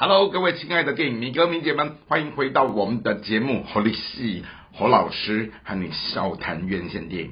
Hello，各位亲爱的电影迷歌迷姐们，欢迎回到我们的节目《侯立戏侯老师和你笑谈院线电影》。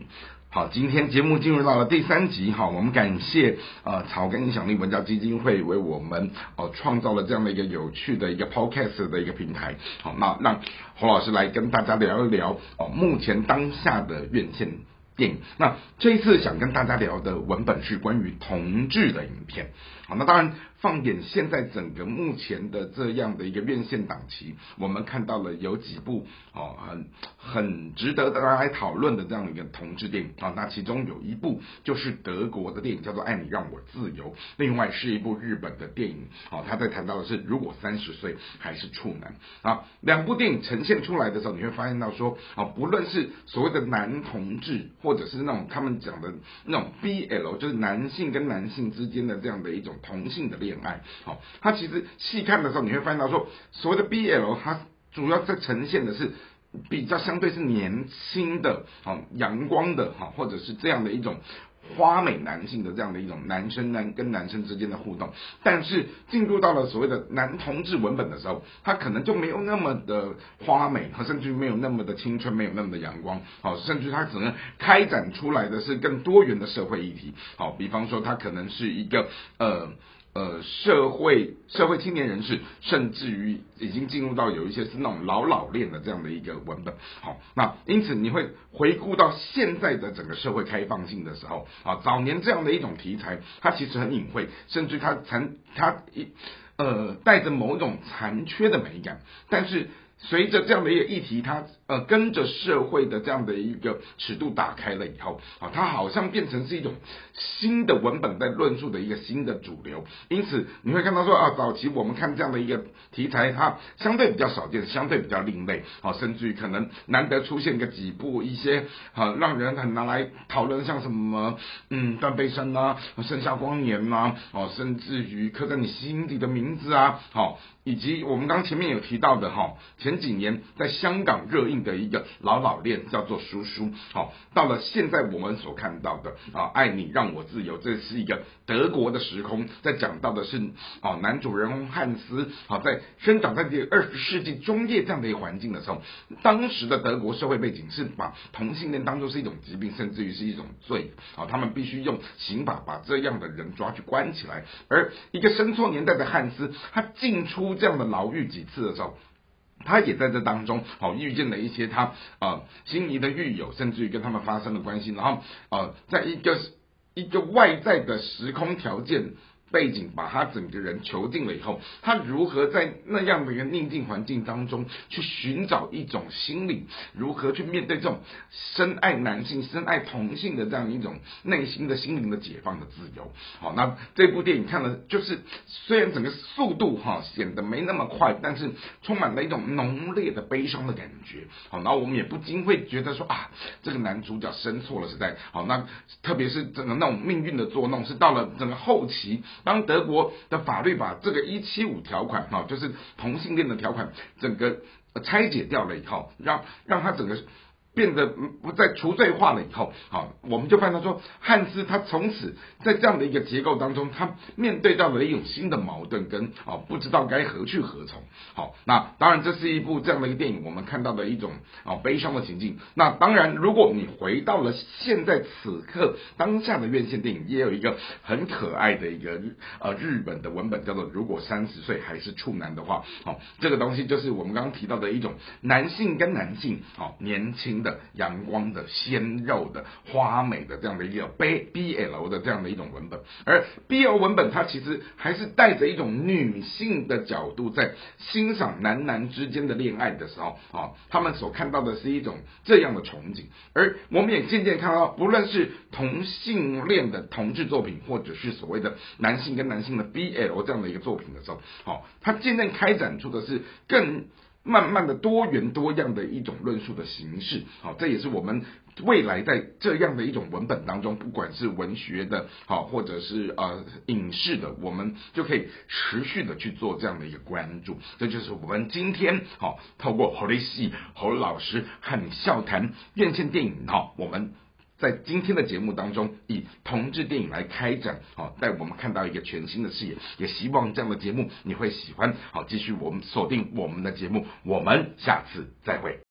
好，今天节目进入到了第三集，哈，我们感谢呃草根影响力文教基金会为我们哦创造了这样的一个有趣的一个 podcast 的一个平台。好，那让侯老师来跟大家聊一聊哦，目前当下的院线。电影，那这一次想跟大家聊的文本是关于同志的影片。好，那当然放眼现在整个目前的这样的一个院线档期，我们看到了有几部哦很很值得大家来讨论的这样一个同志电影啊。那其中有一部就是德国的电影，叫做《爱你让我自由》；另外是一部日本的电影，哦，他在谈到的是如果三十岁还是处男啊。两部电影呈现出来的时候，你会发现到说，哦，不论是所谓的男同志。或者是那种他们讲的那种 BL，就是男性跟男性之间的这样的一种同性的恋爱。好，他其实细看的时候，你会发现到说，所谓的 BL，它主要在呈现的是比较相对是年轻的、好阳光的，哈，或者是这样的一种。花美男性的这样的一种男生男跟男生之间的互动，但是进入到了所谓的男同志文本的时候，他可能就没有那么的花美，和甚至没有那么的青春，没有那么的阳光，好，甚至他可能开展出来的是更多元的社会议题，好，比方说他可能是一个呃。呃，社会社会青年人士，甚至于已经进入到有一些是那种老老练的这样的一个文本。好，那因此你会回顾到现在的整个社会开放性的时候，啊，早年这样的一种题材，它其实很隐晦，甚至它残它一呃带着某种残缺的美感，但是。随着这样的一个议题，它呃跟着社会的这样的一个尺度打开了以后啊，它好像变成是一种新的文本在论述的一个新的主流。因此你会看到说啊，早期我们看这样的一个题材，它相对比较少见，相对比较另类啊，甚至于可能难得出现个几部一些啊让人很拿来讨论，像什么嗯断背山啊，盛夏光年啊，哦，甚至于刻在你心底的名字啊，好。以及我们刚前面有提到的哈，前几年在香港热映的一个老老练叫做《叔叔》，好，到了现在我们所看到的啊，爱你让我自由，这是一个德国的时空，在讲到的是啊，男主人公汉斯，好，在生长在这二十世纪中叶这样的一个环境的时候，当时的德国社会背景是把同性恋当作是一种疾病，甚至于是一种罪，啊，他们必须用刑法把这样的人抓去关起来，而一个生错年代的汉斯，他进出。这样的牢狱几次的时候，他也在这当中，好遇见了一些他啊心仪的狱友，甚至于跟他们发生了关系，然后啊，在一个一个外在的时空条件。背景把他整个人囚禁了以后，他如何在那样的一个逆境环境当中去寻找一种心理？如何去面对这种深爱男性、深爱同性的这样一种内心的心灵的解放的自由？好，那这部电影看了，就是虽然整个速度哈显得没那么快，但是充满了一种浓烈的悲伤的感觉。好，那我们也不禁会觉得说啊，这个男主角生错了时代。好，那特别是整个那种命运的捉弄，是到了整个后期。当德国的法律把这个一七五条款哈，就是同性恋的条款，整个拆解掉了以后，让让他整个。变得不再除罪化了以后，好，我们就发现说，汉斯他从此在这样的一个结构当中，他面对到了一种新的矛盾，跟啊不知道该何去何从。好，那当然这是一部这样的一个电影，我们看到的一种啊悲伤的情境。那当然，如果你回到了现在此刻当下的院线电影，也有一个很可爱的一个呃日本的文本，叫做如果三十岁还是处男的话，好，这个东西就是我们刚刚提到的一种男性跟男性，好年轻。的阳光的鲜肉的花美的这样的一个 B B L 的这样的一种文本，而 B L 文本它其实还是带着一种女性的角度在欣赏男男之间的恋爱的时候啊，他们所看到的是一种这样的憧憬，而我们也渐渐看到，不论是同性恋的同志作品，或者是所谓的男性跟男性的 B L 这样的一个作品的时候，好，它渐渐开展出的是更。慢慢的多元多样的一种论述的形式，好，这也是我们未来在这样的一种文本当中，不管是文学的，好，或者是呃影视的，我们就可以持续的去做这样的一个关注。这就是我们今天好透过侯立戏侯老师和你笑谈院线电影哈，我们在今天的节目当中，以同志电影来开展，好，带我们看到一个全新的视野。也希望这样的节目你会喜欢，好，继续我们锁定我们的节目，我们下次再会。